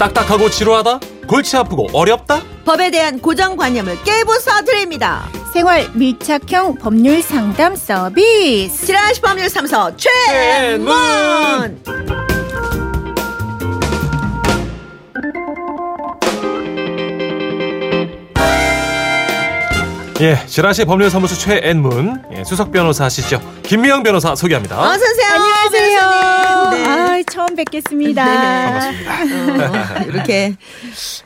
딱딱하고 지루하다? 골치 아프고 어렵다? 법에 대한 고정관념을 깨부숴 드립니다. 생활 밀착형 법률 상담 서비스. 지라시 법률 사무소 최문. 예, 지라시 법률사무소 최앤문 예, 수석 변호사시죠. 김미영 변호사 소개합니다. 어서 오세요. 안녕하세요. 네. 아, 처음 뵙겠습니다. 반갑습니다. 어, 이렇게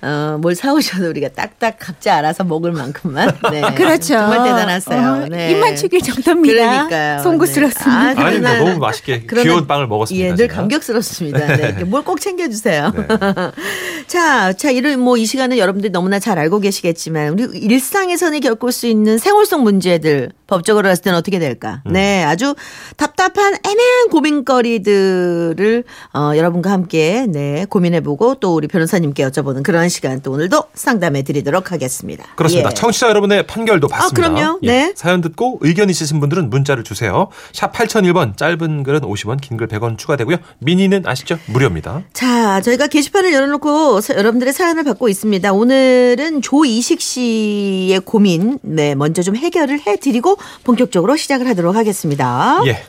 어, 뭘 사오셔도 우리가 딱딱 각자 알아서 먹을 만큼만. 네. 그렇죠. 정말 대단하세요. 어, 네. 입만 죽일 정도입니다. 그러니까요. 송구스럽습니다. 네. 아, 아니, 너무 맛있게 귀여운 빵을 먹었습니다. 예, 늘 제가. 감격스럽습니다. 네. 뭘 꼭 챙겨주세요. 네. 자, 자, 이런 뭐이 시간은 여러분들이 너무나 잘 알고 계시겠지만 우리 일상에서는 겪을 수 있는 생활속 문제들 법적으로 봤을 때는 어떻게 될까? 음. 네, 아주 답답한 애매한 고민거리들을 어, 여러분과 함께 네 고민해보고 또 우리 변호사님께 여쭤보는 그런 시간 또 오늘도 상담해 드리도록 하겠습니다. 그렇습니다. 예. 청취자 여러분의 판결도 받습니다. 그럼요. 예, 네. 사연 듣고 의견 있으신 분들은 문자를 주세요. 샵 8001번 짧은 글은 50원, 긴 글 100원 추가되고요. 미니는 아시죠? 무료입니다. 자, 저희가 게시판을 열어놓고 사- 여러분들의 사연을 받고 있습니다. 오늘은 조이식 씨의 고민, 네, 먼저 좀 해결을 해드리고 본격적으로 시작을 하도록 하겠습니다. 예.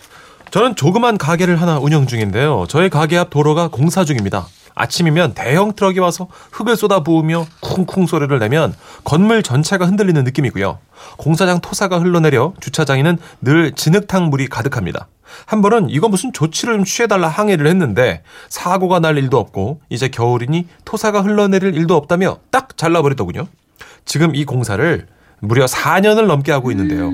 저는 조그만 가게를 하나 운영 중인데요. 저희 가게 앞 도로가 공사 중입니다. 아침이면 대형 트럭이 와서 흙을 쏟아 부으며 쿵쿵 소리를 내면 건물 전체가 흔들리는 느낌이고요. 공사장 토사가 흘러내려 주차장에는 늘 진흙탕 물이 가득합니다. 한 번은 이거 무슨 조치를 좀 취해달라 항의를 했는데 사고가 날 일도 없고 이제 겨울이니 토사가 흘러내릴 일도 없다며 딱 잘라버리더군요. 지금 이 공사를 무려 4년을 넘게 하고 있는데요.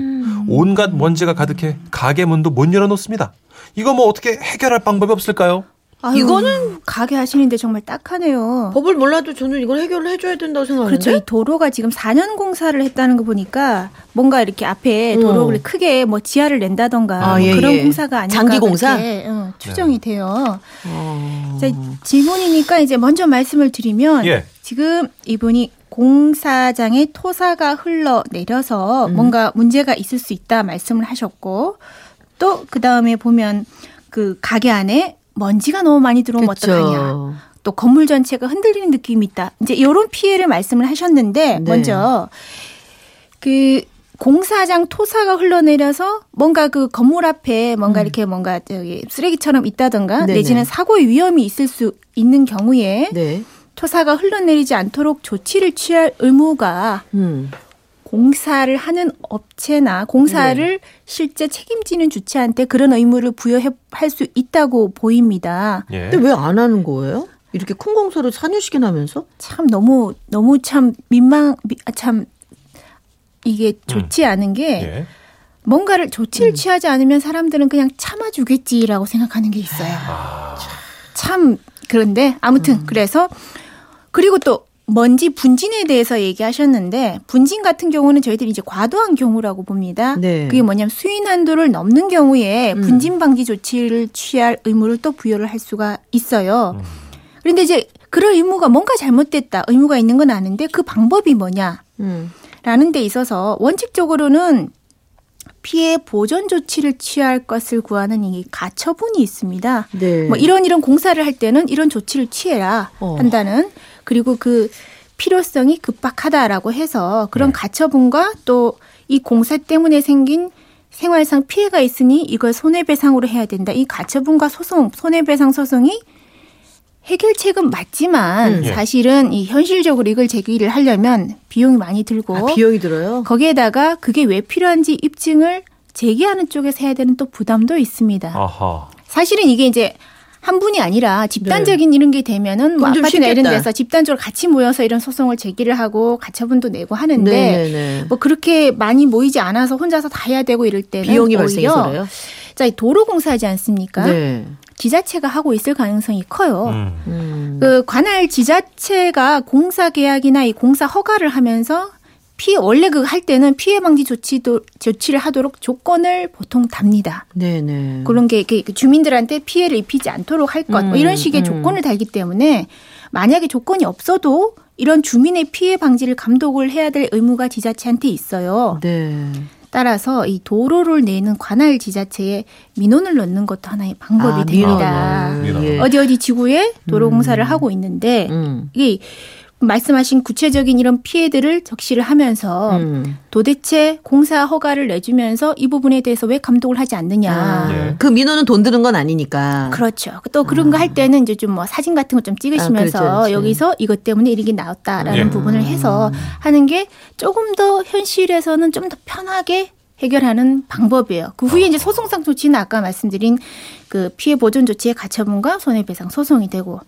온갖 먼지가 가득해 가게 문도 못 열어놓습니다. 이거 뭐 어떻게 해결할 방법이 없을까요? 아유, 이거는- 가게 하시는데 정말 딱하네요. 법을 몰라도 저는 이걸 해결을 해줘야 된다고 생각하는데. 그렇죠. 이 도로가 지금 4년 공사를 했다는 거 보니까 뭔가 이렇게 앞에 음. 도로를 크게 뭐 지하를 낸다던가 아, 뭐 예, 그런 예. 공사가 아닐까 장기 공사? 그렇게, 어, 추정이 돼요. 어. 자, 질문이니까 이제 먼저 말씀을 드리면 예. 지금 이분이 공사장에 토사가 흘러 내려서 음. 뭔가 문제가 있을 수 있다 말씀을 하셨고 또 그 다음에 보면 그 가게 안에 먼지가 너무 많이 들어오면 어떡하냐. 그렇죠. 또 건물 전체가 흔들리는 느낌이 있다. 이제 이런 피해를 말씀을 하셨는데 네. 먼저 그 공사장 토사가 흘러내려서 뭔가 그 건물 앞에 뭔가 이렇게 뭔가 저기 쓰레기처럼 있다던가 음. 네네. 내지는 사고의 위험이 있을 수 있는 경우에 네. 토사가 흘러내리지 않도록 조치를 취할 의무가 음. 공사를 하는 업체나 공사를 네. 실제 책임지는 주체한테 그런 의무를 부여할 수 있다고 보입니다. 예. 근데 왜 안 하는 거예요? 이렇게 큰 공사를 4년씩이나 하면서? 참 너무 너무 참 민망 미- 아, 참 이게 좋지 않은 게 예. 뭔가를 조치를 음. 취하지 않으면 사람들은 그냥 참아주겠지라고 생각하는 게 있어요. 아, 참 그런데 아무튼 음. 그래서 그리고 또 먼지 분진에 대해서 얘기하셨는데 분진 같은 경우는 저희들이 이제 과도한 경우라고 봅니다. 네. 그게 뭐냐면 수인 한도를 넘는 경우에 음. 분진 방지 조치를 취할 의무를 또 부여를 할 수가 있어요. 그런데 이제 그럴 의무가 뭔가 잘못됐다 의무가 있는 건 아는데 그 방법이 뭐냐? 음. 라는 데 있어서 원칙적으로는 피해 보전 조치를 취할 것을 구하는 이 가처분이 있습니다. 네. 뭐 이런 이런 공사를 할 때는 이런 조치를 취해라 어. 한다는 그리고 그 필요성이 급박하다라고 해서 그런 네. 가처분과 또 이 공사 때문에 생긴 생활상 피해가 있으니 이걸 손해배상으로 해야 된다. 이 가처분과 소송, 손해배상 소송이 해결책은 맞지만 음. 예. 사실은 이 현실적으로 이걸 제기를 하려면 비용이 많이 들고 아, 비용이 들어요? 거기에다가 그게 왜 필요한지 입증을 제기하는 쪽에서 해야 되는 또 부담도 있습니다. 아하. 사실은 이게 이제 한 분이 아니라 집단적인 이런 게 되면은 뭐 아파트나 이런. 데서 집단적으로 같이 모여서 이런 소송을 제기를 하고 가처분도 내고 하는데 네네네. 뭐 그렇게 많이 모이지 않아서 혼자서 다 해야 되고 이럴 때는 비용이 오히려 발생해서 그래요? 자, 이 도로 공사하지 않습니까? 네. 지자체가 하고 있을 가능성이 커요. 음. 음. 그 관할 지자체가 공사 계약이나 이 공사 허가를 하면서 피해 원래 그 할 때는 피해 방지 조치도 조치를 하도록 조건을 보통 답니다. 네네. 그런 게 이렇게 주민들한테 피해를 입히지 않도록 할 것, 뭐 이런 식의 음, 음. 조건을 달기 때문에 만약에 조건이 없어도 이런 주민의 피해 방지를 감독을 해야 될 의무가 지자체한테 있어요. 네. 따라서 이 도로를 내는 관할 지자체에 민원을 넣는 것도 하나의 방법이 아, 됩니다. 민원을. 민원. 예. 어디 어디 지구에 도로 공사를 하고 있는데 음. 이게 말씀하신 구체적인 이런 피해들을 적시를 하면서 음. 도대체 공사 허가를 내주면서 이 부분에 대해서 왜 감독을 하지 않느냐. 아, 예. 그 민원은 돈 드는 건 아니니까. 그렇죠. 또 그런 거할 때는 이제 좀 뭐 사진 같은 거 좀 찍으시면서 아, 그렇죠, 그렇죠. 여기서 이것 때문에 이렇게 나왔다라는 예. 부분을 해서 하는 게 조금 더 현실에서는 좀 더 편하게 해결하는 방법이에요. 그 후에 이제 소송상 조치는 아까 말씀드린 그 피해 보존 조치의 가처분과 손해배상 소송이 되고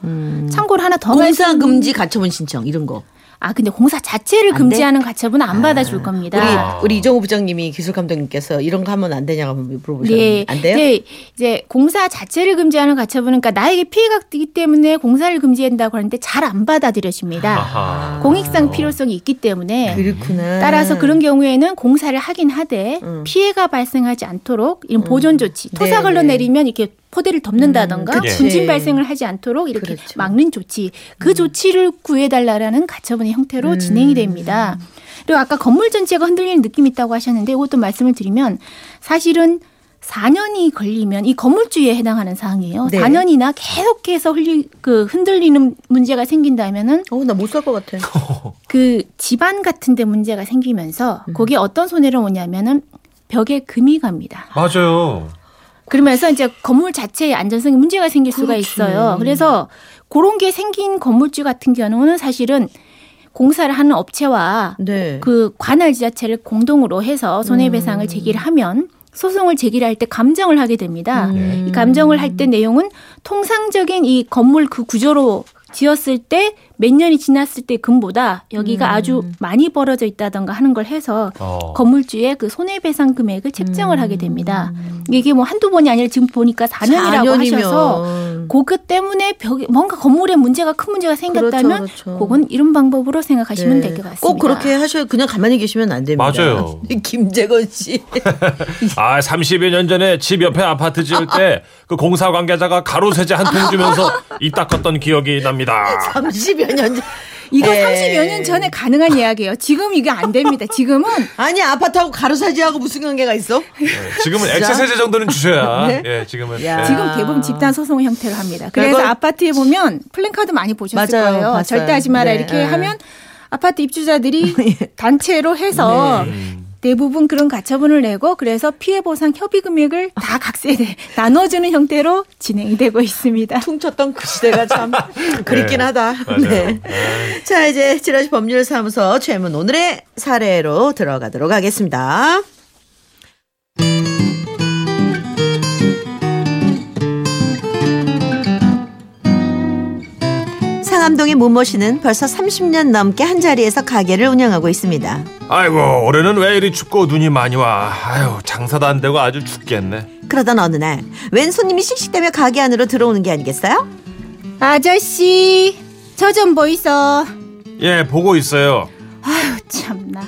참고로 하나 더 공사 말씀- 금지 가처분 신청 이런 거. 아 근데 공사 자체를 안 금지하는 가처분은 안 받아줄 우리 겁니다. 우리 이정우 부장님이 기술 감독님께서 이런 거 하면 안 되냐고 한번 물어보셨는데 네, 안 돼요? 네, 이제 공사 자체를 금지하는 가처분은 그러니까 나에게 피해가 되기 때문에 공사를 금지한다고 하는데 잘 안 받아들여집니다. 아하. 공익상 필요성이 있기 때문에 그렇구나. 따라서 그런 경우에는 공사를 하긴 하되 음. 피해가 발생하지 않도록 이런 보존 조치, 네, 토사걸로 네. 내리면 이렇게 포대를 덮는다던가 음. 분진 발생을 하지 않도록 이렇게 그렇죠. 막는 조치, 그 조치를 구해달라라는 가처분의 형태로 음. 진행이 됩니다. 그리고 아까 건물 전체가 흔들리는 느낌이 있다고 하셨는데 이것도 말씀을 드리면 사실은 4년이 걸리면 이 건물주에 해당하는 사항이에요. 네. 4년이나 계속해서 흘리, 그 흔들리는 문제가 생긴다면은 어, 나 못 살 것 같아. 그 집안 같은 데 문제가 생기면서 음. 거기에 어떤 손해를 오냐면은 벽에 금이 갑니다. 맞아요. 그러면서 이제 건물 자체의 안전성에 문제가 생길 수가 그렇지. 있어요. 그래서 그런 게 생긴 건물주 같은 경우는 사실은 공사를 하는 업체와 네. 그 관할 지자체를 공동으로 해서 손해배상을 제기를 하면 소송을 제기를 할때 감정을 하게 됩니다. 음. 이 감정을 할 때 내용은 통상적인 이 건물 그 구조로 지었을 때몇 년이 지났을 때 금보다 여기가 아주 많이 벌어져 있다던가 하는 걸 해서 어. 건물주의 그 손해배상 금액을 책정을 하게 됩니다. 이게 뭐 한두 번이 아니라 지금 보니까 4년이라고 4년이면. 하셔서 그거 때문에 벽에 뭔가 건물에 문제가 큰 문제가 생겼다면 그렇죠, 그렇죠. 그건 이런 방법으로 생각하시면 될것 같습니다. 꼭 그렇게 하셔야 그냥 가만히 계시면 안 됩니다. 맞아요. 김재건 씨. 아, 30여 년 전에 집 옆에 아파트 지을 때 그 공사 관계자가 가로 세제 한 통 주면서 입 닦았던 기억이 납니다. 30여 년 전. 이거 예. 30여 년 전에 가능한 이야기예요. 지금 이게 안 됩니다. 지금은 아니 아파트하고 가로사지하고 무슨 관계가 있어? 네, 지금은? 액세 세제 정도는 주셔야. 네? 예, 지금은. 야. 네. 지금 대부분 집단 소송 형태로 합니다. 그래서 별걸- 아파트에 보면 플랜카드 많이 보셨을 맞아요. 거예요. 봤어요. 절대 하지 마라 네. 이렇게 네. 하면 아파트 입주자들이 단체로 해서 음. 대부분 그런 가처분을 내고 그래서 피해 보상 협의 금액을 다 각 세대 나눠주는 형태로 진행이 되고 있습니다. 퉁쳤던 그 시대가 참 그립긴 네, 하다. 맞아요. 네. 자 이제 지라시 법률사무소 최문 오늘의 사례로 들어가도록 하겠습니다. 상암동의 문모 씨는 벌써 30년 넘게 한 자리에서 가게를 운영하고 있습니다. 아이고, 올해는 왜 이리 춥고 눈이 많이 와. 아유, 장사도 안 되고 아주 죽겠네. 그러던 어느 날 웬 손님이 씩씩대며 가게 안으로 들어오는 게 아니겠어요? 아저씨 저 좀 보이소. 예, 보고 있어요. 아유 참나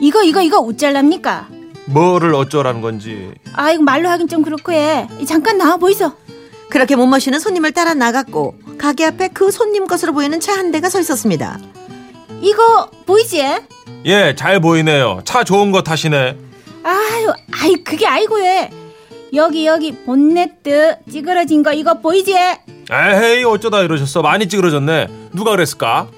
이거 이거 이거 어쩔랍니까? 뭐를 어쩌라는 건지. 아 이거 말로 하긴 좀 그렇고 해. 잠깐 나와 보이소. 그렇게 문모 씨는 손님을 따라 나갔고 가게 앞에 그 손님 것으로 보이는 차 한 대가 서 있었습니다. 이거 보이지? 예, 잘 보이네요. 차 좋은 거 타시네. 아유, 아이 그게 아이고 해. 여기 여기 본네트 찌그러진 거 이거 보이지? 에헤이, 어쩌다 이러셨어. 많이 찌그러졌네. 누가 그랬을까?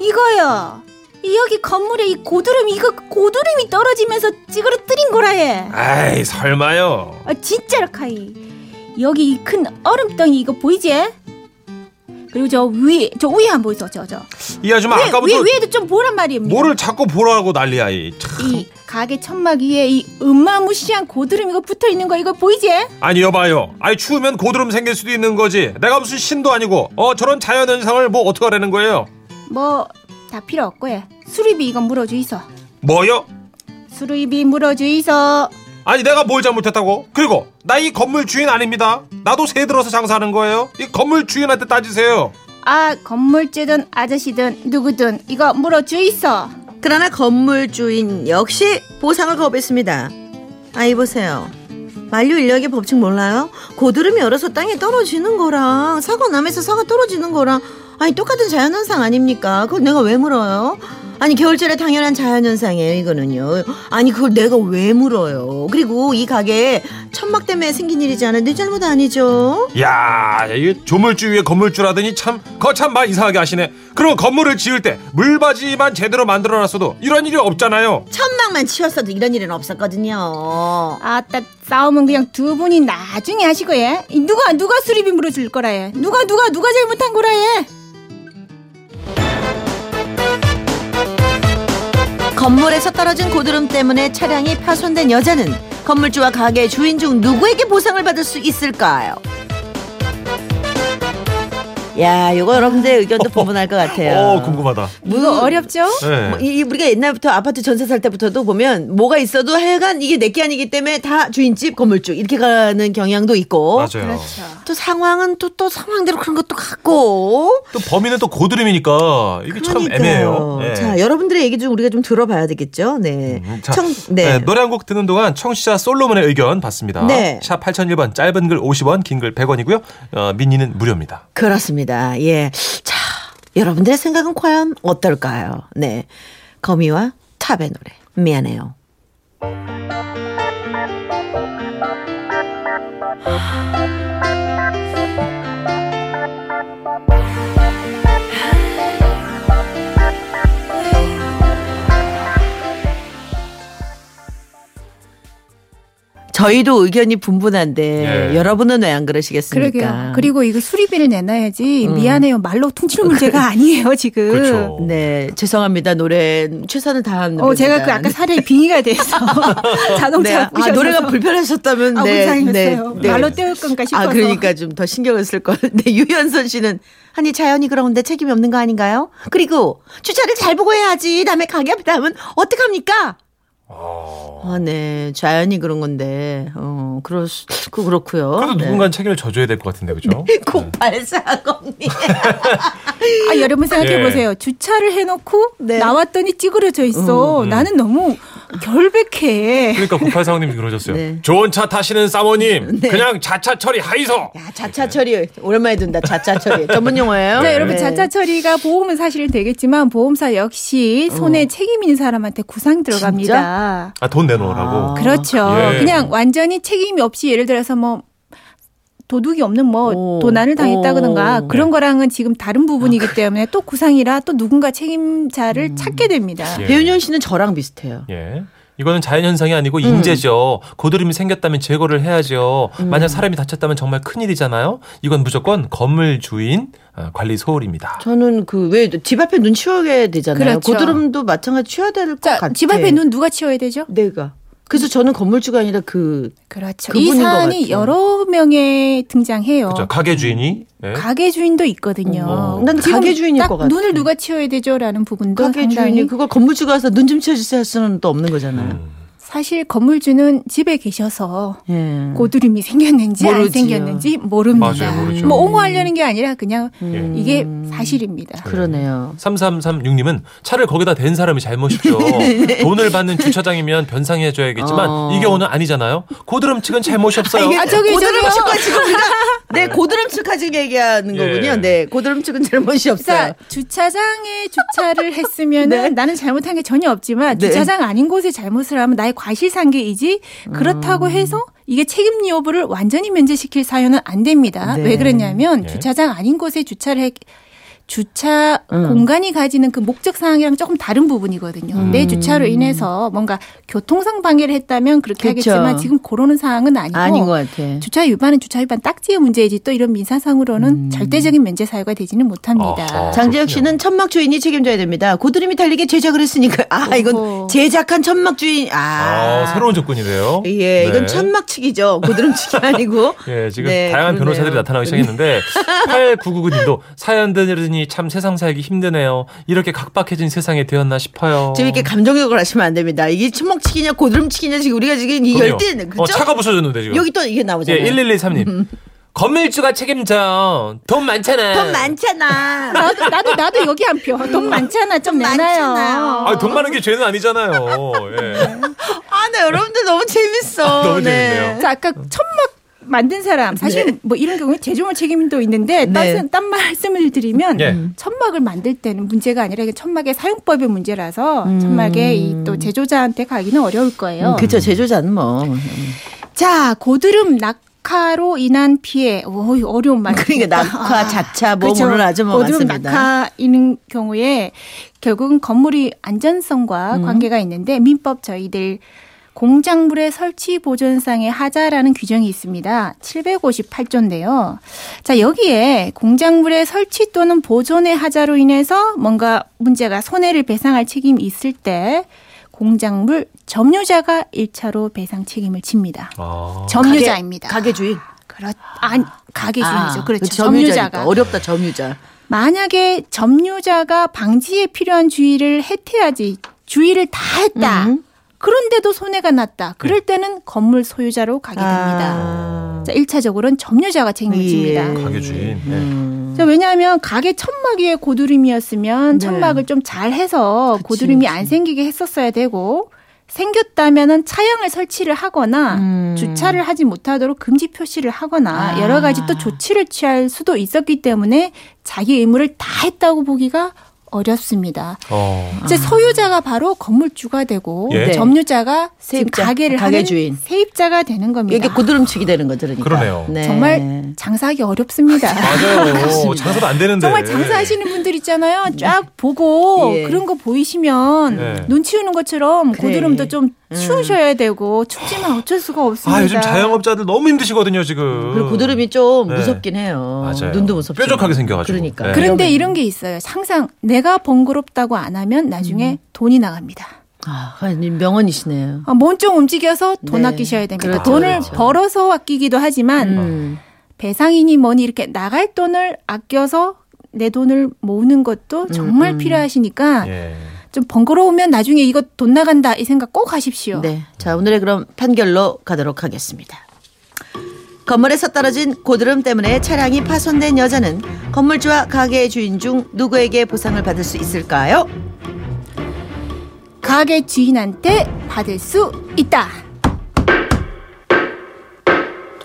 이거요. 이 여기 건물에 이 고드름 이거 고드름이 떨어지면서 찌그러뜨린 거라 해. 에이, 설마요. 아 진짜로 카이. 여기 이 큰 얼음덩이 이거 보이지? 그리고 저 위에 저 위에 안 보이소 저 저. 이 아줌마 위에 아까부터 위에 위에도 좀 보란 말입니다. 뭐를 자꾸 보라고 난리야. 이. 참. 이 가게 천막 위에 이 음마무시한 고드름 이거 붙어 있는 거 이거 보이지? 아니 여봐요. 아니 추우면 고드름 생길 수도 있는 거지. 내가 무슨 신도 아니고 어 저런 자연 현상을 뭐 어떻게 하라는 거예요? 뭐 다 필요 없고 해. 수리비 이거 물어주이소. 뭐요? 수리비 물어주이소. 아니 내가 뭘 잘못했다고? 그리고 나 이 건물 주인 아닙니다. 나도 새 들어서 장사하는 거예요. 이 건물 주인한테 따지세요. 아 건물주든 아저씨든 누구든 이거 물어주이소. 그러나 건물 주인 역시 보상을 거부했습니다. 아 이 보세요. 만류 인력의 법칙 몰라요? 고드름이 얼어서 땅에 떨어지는 거랑 사과 남에서 사과 떨어지는 거랑 아니 똑같은 자연현상 아닙니까? 그걸 내가 왜 물어요? 아니 겨울철에 당연한 자연현상이에요 이거는요. 아니 그걸 내가 왜 물어요? 그리고 이 가게에 천막 때문에 생긴 일이지 않아요? 내 잘못 아니죠? 야, 이게 조물주 위에 건물주 라더니 참 거참 말 이상하게 하시네. 그럼 건물을 지을 때 물바지만 제대로 만들어놨어도 이런 일이 없잖아요. 천막만 치웠어도 이런 일은 없었거든요. 아따 싸움은 그냥 두 분이 나중에 하시고 예. 이 누가 누가 수리비 물어줄 거라 해. 누가 누가 누가 잘못한 거라 해. 건물에서 떨어진 고드름 때문에 차량이 파손된 여자는 건물주와 가게 주인 중 누구에게 보상을 받을 수 있을까요? 야, 이거 여러분들 의견도 분분할 것 같아요. 어, 궁금하다. 이거 어렵죠? 네. 뭐 이, 이 우리가 옛날부터 아파트 전세 살 때부터도 보면 뭐가 있어도 하여간 이게 내 게 아니기 때문에 다 주인집 건물주 이렇게 가는 경향도 있고 맞아요. 그렇죠. 또 상황은 또 또 상황대로 그런 것도 같고 또 범인은 또 고드름이니까 이게 참 그러니까요. 애매해요. 예. 자 여러분들의 얘기 좀 우리가 좀 들어봐야 되겠죠. 네. 음, 자, 청, 네, 네. 노래 한 곡 듣는 동안 청취자 솔로몬의 의견 받습니다. 네. 샵 8001번 짧은 글 50원, 긴 글 100원이고요. 어, 미니는 무료입니다. 그렇습니다. 예. 자 여러분들의 생각은 과연 어떨까요? 네. 거미와 탑의 노래 미안해요. 저희도 의견이 분분한데 예. 여러분은 왜 안 그러시겠습니까? 그러게요. 그리고 이거 수리비를 내놔야지 미안해요 말로 퉁칠 문제가 아니에요 지금. 그렇죠. 네, 죄송합니다. 노래 최선을 다한 어 제가 그 아까 사례 빙의가 돼서 자동차 네. 아, 노래가 불편하셨다면 아, 네. 네, 네. 말로 때울 건가 싶어서. 아, 그러니까 좀 더 신경을 쓸 걸. 네, 유현선 씨는 아니 자연이 그런데 책임이 없는 거 아닌가요? 그리고 주차를 잘 보고 해야지. 남의 가게 앞에 하면 어떡합니까? 아, 네. 자연이 그런 건데. 어, 그럴 수, 그 그렇고요. 그래도 네. 누군가는 책임을 져줘야 될 것 같은데, 그죠? 9840님. 아, 여러분 생각해 예. 보세요. 주차를 해놓고 네. 나왔더니 찌그러져 있어. 음. 나는 너무 결백해. 그러니까 9845님이 그러셨어요. 네. 좋은 차 타시는 사모님, 그냥 자차 처리 하이소. 야, 자차 처리. 오랜만에 듣는다. 자차 처리. 전문 용어예요. 자, 여러분 네. 자차 처리가 보험은 사실은 되겠지만 보험사 역시 손에 책임 있는 사람한테 구상 들어갑니다. 아, 돈 내놓으라고. 아. 그렇죠. 예. 그냥 완전히 책임이 없이 예를 들어서 뭐 도둑이 없는 뭐 오. 도난을 당했다거든가 오. 그런 거랑은 지금 다른 부분이기 때문에 또 구상이라 또 누군가 책임자를 찾게 됩니다. 예. 배윤현 씨는 저랑 비슷해요. 예. 이거는 자연현상이 아니고 음. 인재죠. 고드름이 생겼다면 제거를 해야죠. 음. 만약 사람이 다쳤다면 정말 큰일이잖아요. 이건 무조건 건물 주인 어, 관리 소홀입니다. 저는 그 왜 집 앞에 눈 치워야 되잖아요. 그렇죠. 고드름도 마찬가지 치워야 될것 자, 같아. 집 앞에 눈 누가 치워야 되죠? 내가. 그래서 저는 건물주가 아니라 그 그렇죠. 그분인 이것 사안이 같아요. 여러 명에 등장해요. 그죠. 가게 주인이 예. 가게 주인도 있거든요. 어. 난 가게 주인일 딱것 같아. 눈을 누가 치워야 되죠라는 부분도 가게 상당히 주인이 그걸 건물주가 와서 눈 좀 치워주세요 할 수는 또 없는 거잖아요. 음. 사실 건물주는 집에 계셔서 예. 고드름이 생겼는지 안 모르지요. 생겼는지 모릅니다. 맞아요, 모르죠. 뭐 옹호하려는 게 아니라 그냥 음. 이게 사실입니다. 그러네요. 3336님은 차를 거기다 댄 사람이 잘못이죠. 돈을 받는 주차장이면 변상해줘야겠지만 어. 이 경우는 아니잖아요. 고드름 측은 잘못이 없어요. 아, 저기, 고드름. 측과 지금 우리가 네 고드름 측까지 얘기하는 예. 거군요. 네 고드름 측은 잘못이 없어요. 자, 주차장에 주차를 했으면 네. 은 나는 잘못한 게 전혀 없지만 네. 주차장 아닌 곳에 잘못을 하면 나의 과실상계이지 그렇다고 음. 해서 이게 책임 여부를 완전히 면제시킬 사유는 안 됩니다. 네. 왜 그러냐면 예. 주차장 아닌 곳에 주차를 해 주차 음. 공간이 가지는 그 목적 사항이랑 조금 다른 부분이거든요. 음. 내 주차로 인해서 뭔가 교통상 방해를 했다면 그렇게 그쵸. 하겠지만 지금 그러는 사항은 아니고 아닌 것 같아. 주차 위반은 주차 위반 딱지의 문제이지 또 이런 민사상으로는 음. 절대적인 면제 사유가 되지는 못합니다. 아하. 장재혁 그렇군요. 씨는 천막 주인이 책임져야 됩니다. 고드름이 달리게 제작을 했으니까 아 이건. 제작한 천막 주인 아, 아, 새로운 접근이네요. 예 이건 네. 천막 측이죠. 고드름 측이 아니고 예, 지금 네, 다양한 그러네요. 변호사들이 나타나기 시작했는데 8999님도 사연 들으니 참 세상 살기 힘드네요. 이렇게 각박해진 세상이 되었나 싶어요. 지금 이렇게 감정적으로 하시면 안 됩니다. 이게 천막 측이냐 고드름 측이냐 지금 우리가 지금 이. 열대는 그죠? 어, 차가 부서졌는데 지금. 여기 또 이게 예, 나오잖아요. 1113님. 건물주가 책임져. 돈 많잖아. 돈 많잖아. 나도 나도 나도 여기 한 표. 돈 많잖아. 좀 내놔요. 아, 돈 많은 게 죄는 아니잖아요. 예. 아, 나 여러분들 너무 재밌어. 너무 네. 재밌네요. 자, 아까 천막 만든 사람 사실 네. 뭐 이런 경우에 제조물 책임도 있는데 네. 딴, 딴 말씀을 드리면 예. 천막을 만들 때는 문제가 아니라 이게 천막의 사용법의 문제라서 음. 천막의 이또 제조자한테 가기는 어려울 거예요. 음, 그쵸 제조자는 뭐 자 고드름 낙하로 인한 피해 오 어려운 말 그러니까 낙하, 자차 뭐 그렇죠. 오늘 아주 뭐 많습니다. 낙하이는 경우에 결국은 건물이 안전성과 음. 관계가 있는데 민법 저희들 공작물의 설치 보존상의 하자라는 규정이 있습니다. 758조인데요. 자, 여기에 공작물의 설치 또는 보존의 하자로 인해서 뭔가 문제가 손해를 배상할 책임이 있을 때 공작물 점유자가 1차로 배상 책임을 집니다. 아. 점유자입니다. 가게, 가게 주인 그렇 아니 가게 주인이죠. 아, 그렇죠. 그 점유자니까. 점유자가 어렵다 점유자 만약에 점유자가 방지에 필요한 주의를 해태하지 주의를 다 했다. 음. 그런데도 손해가 났다. 그럴 때는 건물 소유자로 가게 됩니다. 아. 자, 1차적으로는 점유자가 책임을 집니다. 예. 가게 주인. 네. 음. 자, 왜냐하면 가게 천막 위에 고드름이었으면 네. 천막을 좀 잘 해서 그치, 고드름이 그치. 안 생기게 했었어야 되고 생겼다면은 차양을 설치를 하거나 음. 주차를 하지 못하도록 금지 표시를 하거나 아. 여러 가지 또 조치를 취할 수도 있었기 때문에 자기 의무를 다 했다고 보기가 어렵습니다. 어. 이제 소유자가 바로 건물주가 되고 예. 점유자가 지금 세입자, 가게를 가게 하는 주인. 세입자가 되는 겁니다. 이게 고드름치기 되는 거죠 그러니까 그러네요. 네. 정말 장사하기 어렵습니다. 맞아요. 장사도 안 되는데. 정말 장사하시는 분들 있잖아요. 쫙 보고 예. 그런 거 보이시면 네. 눈 치우는 것처럼. 고드름도 좀 음. 치우셔야 되고 춥지만 어쩔 수가 없습니다. 아, 요즘 자영업자들 너무 힘드시거든요, 지금. 그리고 고드름이 좀 네. 무섭긴 해요 맞아요. 눈도 무섭지 뾰족하게 생겨가지고. 그러니까 네. 그런데 위험해. 이런 게 있어요. 항상 내가 번거롭다고 안 하면 나중에 돈이 나갑니다. 아, 명언이시네요 아, 몸좀 움직여서 돈 네. 아끼셔야 됩니다. 그렇죠, 돈을 그렇죠. 벌어서 아끼기도 하지만 음. 배상이니 뭐니 이렇게 나갈 돈을 아껴서 내 돈을 모으는 것도 정말 음. 필요하시니까 예. 좀 번거로우면 나중에 이거 돈 나간다 이 생각 꼭 하십시오. 네. 자, 오늘의 그럼 판결로 가도록 하겠습니다. 건물에서 떨어진 고드름 때문에 차량이 파손된 여자는 건물주와 가게의 주인 중 누구에게 보상을 받을 수 있을까요? 가게 주인한테 받을 수 있다.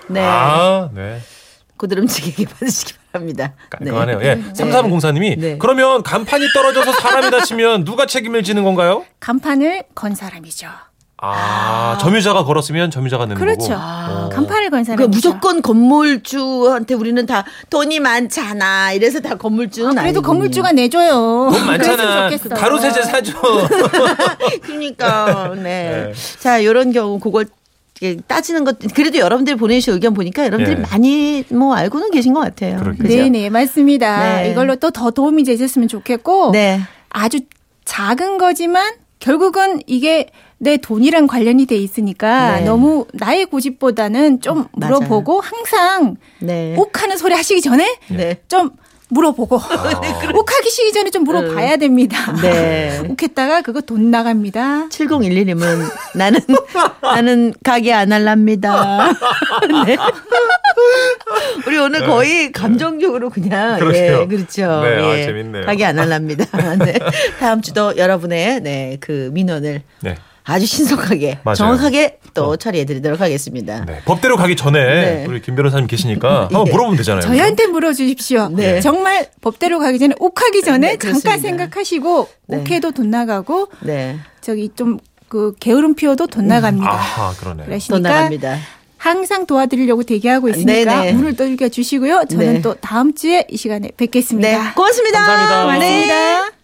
네. 아, 네. 고드름치기에게 받으시기 바랍니다. 깔끔하네요. 네. 예. 삼삼공사님이 네. 그러면 간판이 떨어져서 사람이 다치면 누가 책임을 지는 건가요? 간판을 건 사람이죠. 아, 점유자가 걸었으면 점유자가 내는 그렇죠. 거고. 아. 어. 간판을 건그 사람이죠. 무조건 건물주한테 우리는 다 돈이 많잖아. 이래서 다 건물주는 그래도 아니군요. 건물주가 내줘요. 돈 많잖아. 가로 세제 사줘. 그러니까 네. 네. 자 이런 경우 그걸 따지는 것 그래도 여러분들이 보내주신 의견 보니까 여러분들이 네. 많이 뭐 알고는 계신 것 같아요. 네네 맞습니다. 네. 이걸로 또 더 도움이 되셨으면 좋겠고 네. 아주 작은 거지만 결국은 이게 내 돈이랑 관련이 돼 있으니까 네. 너무 나의 고집보다는 좀 맞아요. 물어보고 항상 네. 욱하는 소리 하시기 전에 네. 좀 물어보고 욱하기 시기 전에 좀 물어봐야 됩니다. 네. 욱했다가 그거 돈 나갑니다. 7011님은 나는 나는 가게 안 할랍니다. 네. 우리 오늘 거의 감정적으로 그냥 그러게요. 예, 그렇죠. 네, 아, 예. 재밌네요. 가게 안 할랍니다. 네. 다음 주도 여러분의 네, 그 민원을 네. 아주 신속하게 맞아요. 정확하게 또 어. 처리해 드리도록 하겠습니다. 네. 법대로 가기 전에 네. 우리 김 변호사님 계시니까 한번 예. 물어보면 되잖아요. 저희한테 물어주십시오. 네. 정말 법대로 가기 전에 욱하기 전에 네, 그렇습니다. 잠깐 생각하시고 네. 욱해도 돈 나가고 네. 저기 좀 그 게으름 피워도 돈 나갑니다. 아하, 그러네. 또 그러시니까 나갑니다. 항상 도와드리려고 대기하고 있으니까 네네. 문을 또 읽어 주시고요. 저는 네. 또 다음 주에 이 시간에 뵙겠습니다. 네. 고맙습니다. 감사합니다. 네. 고맙습니다.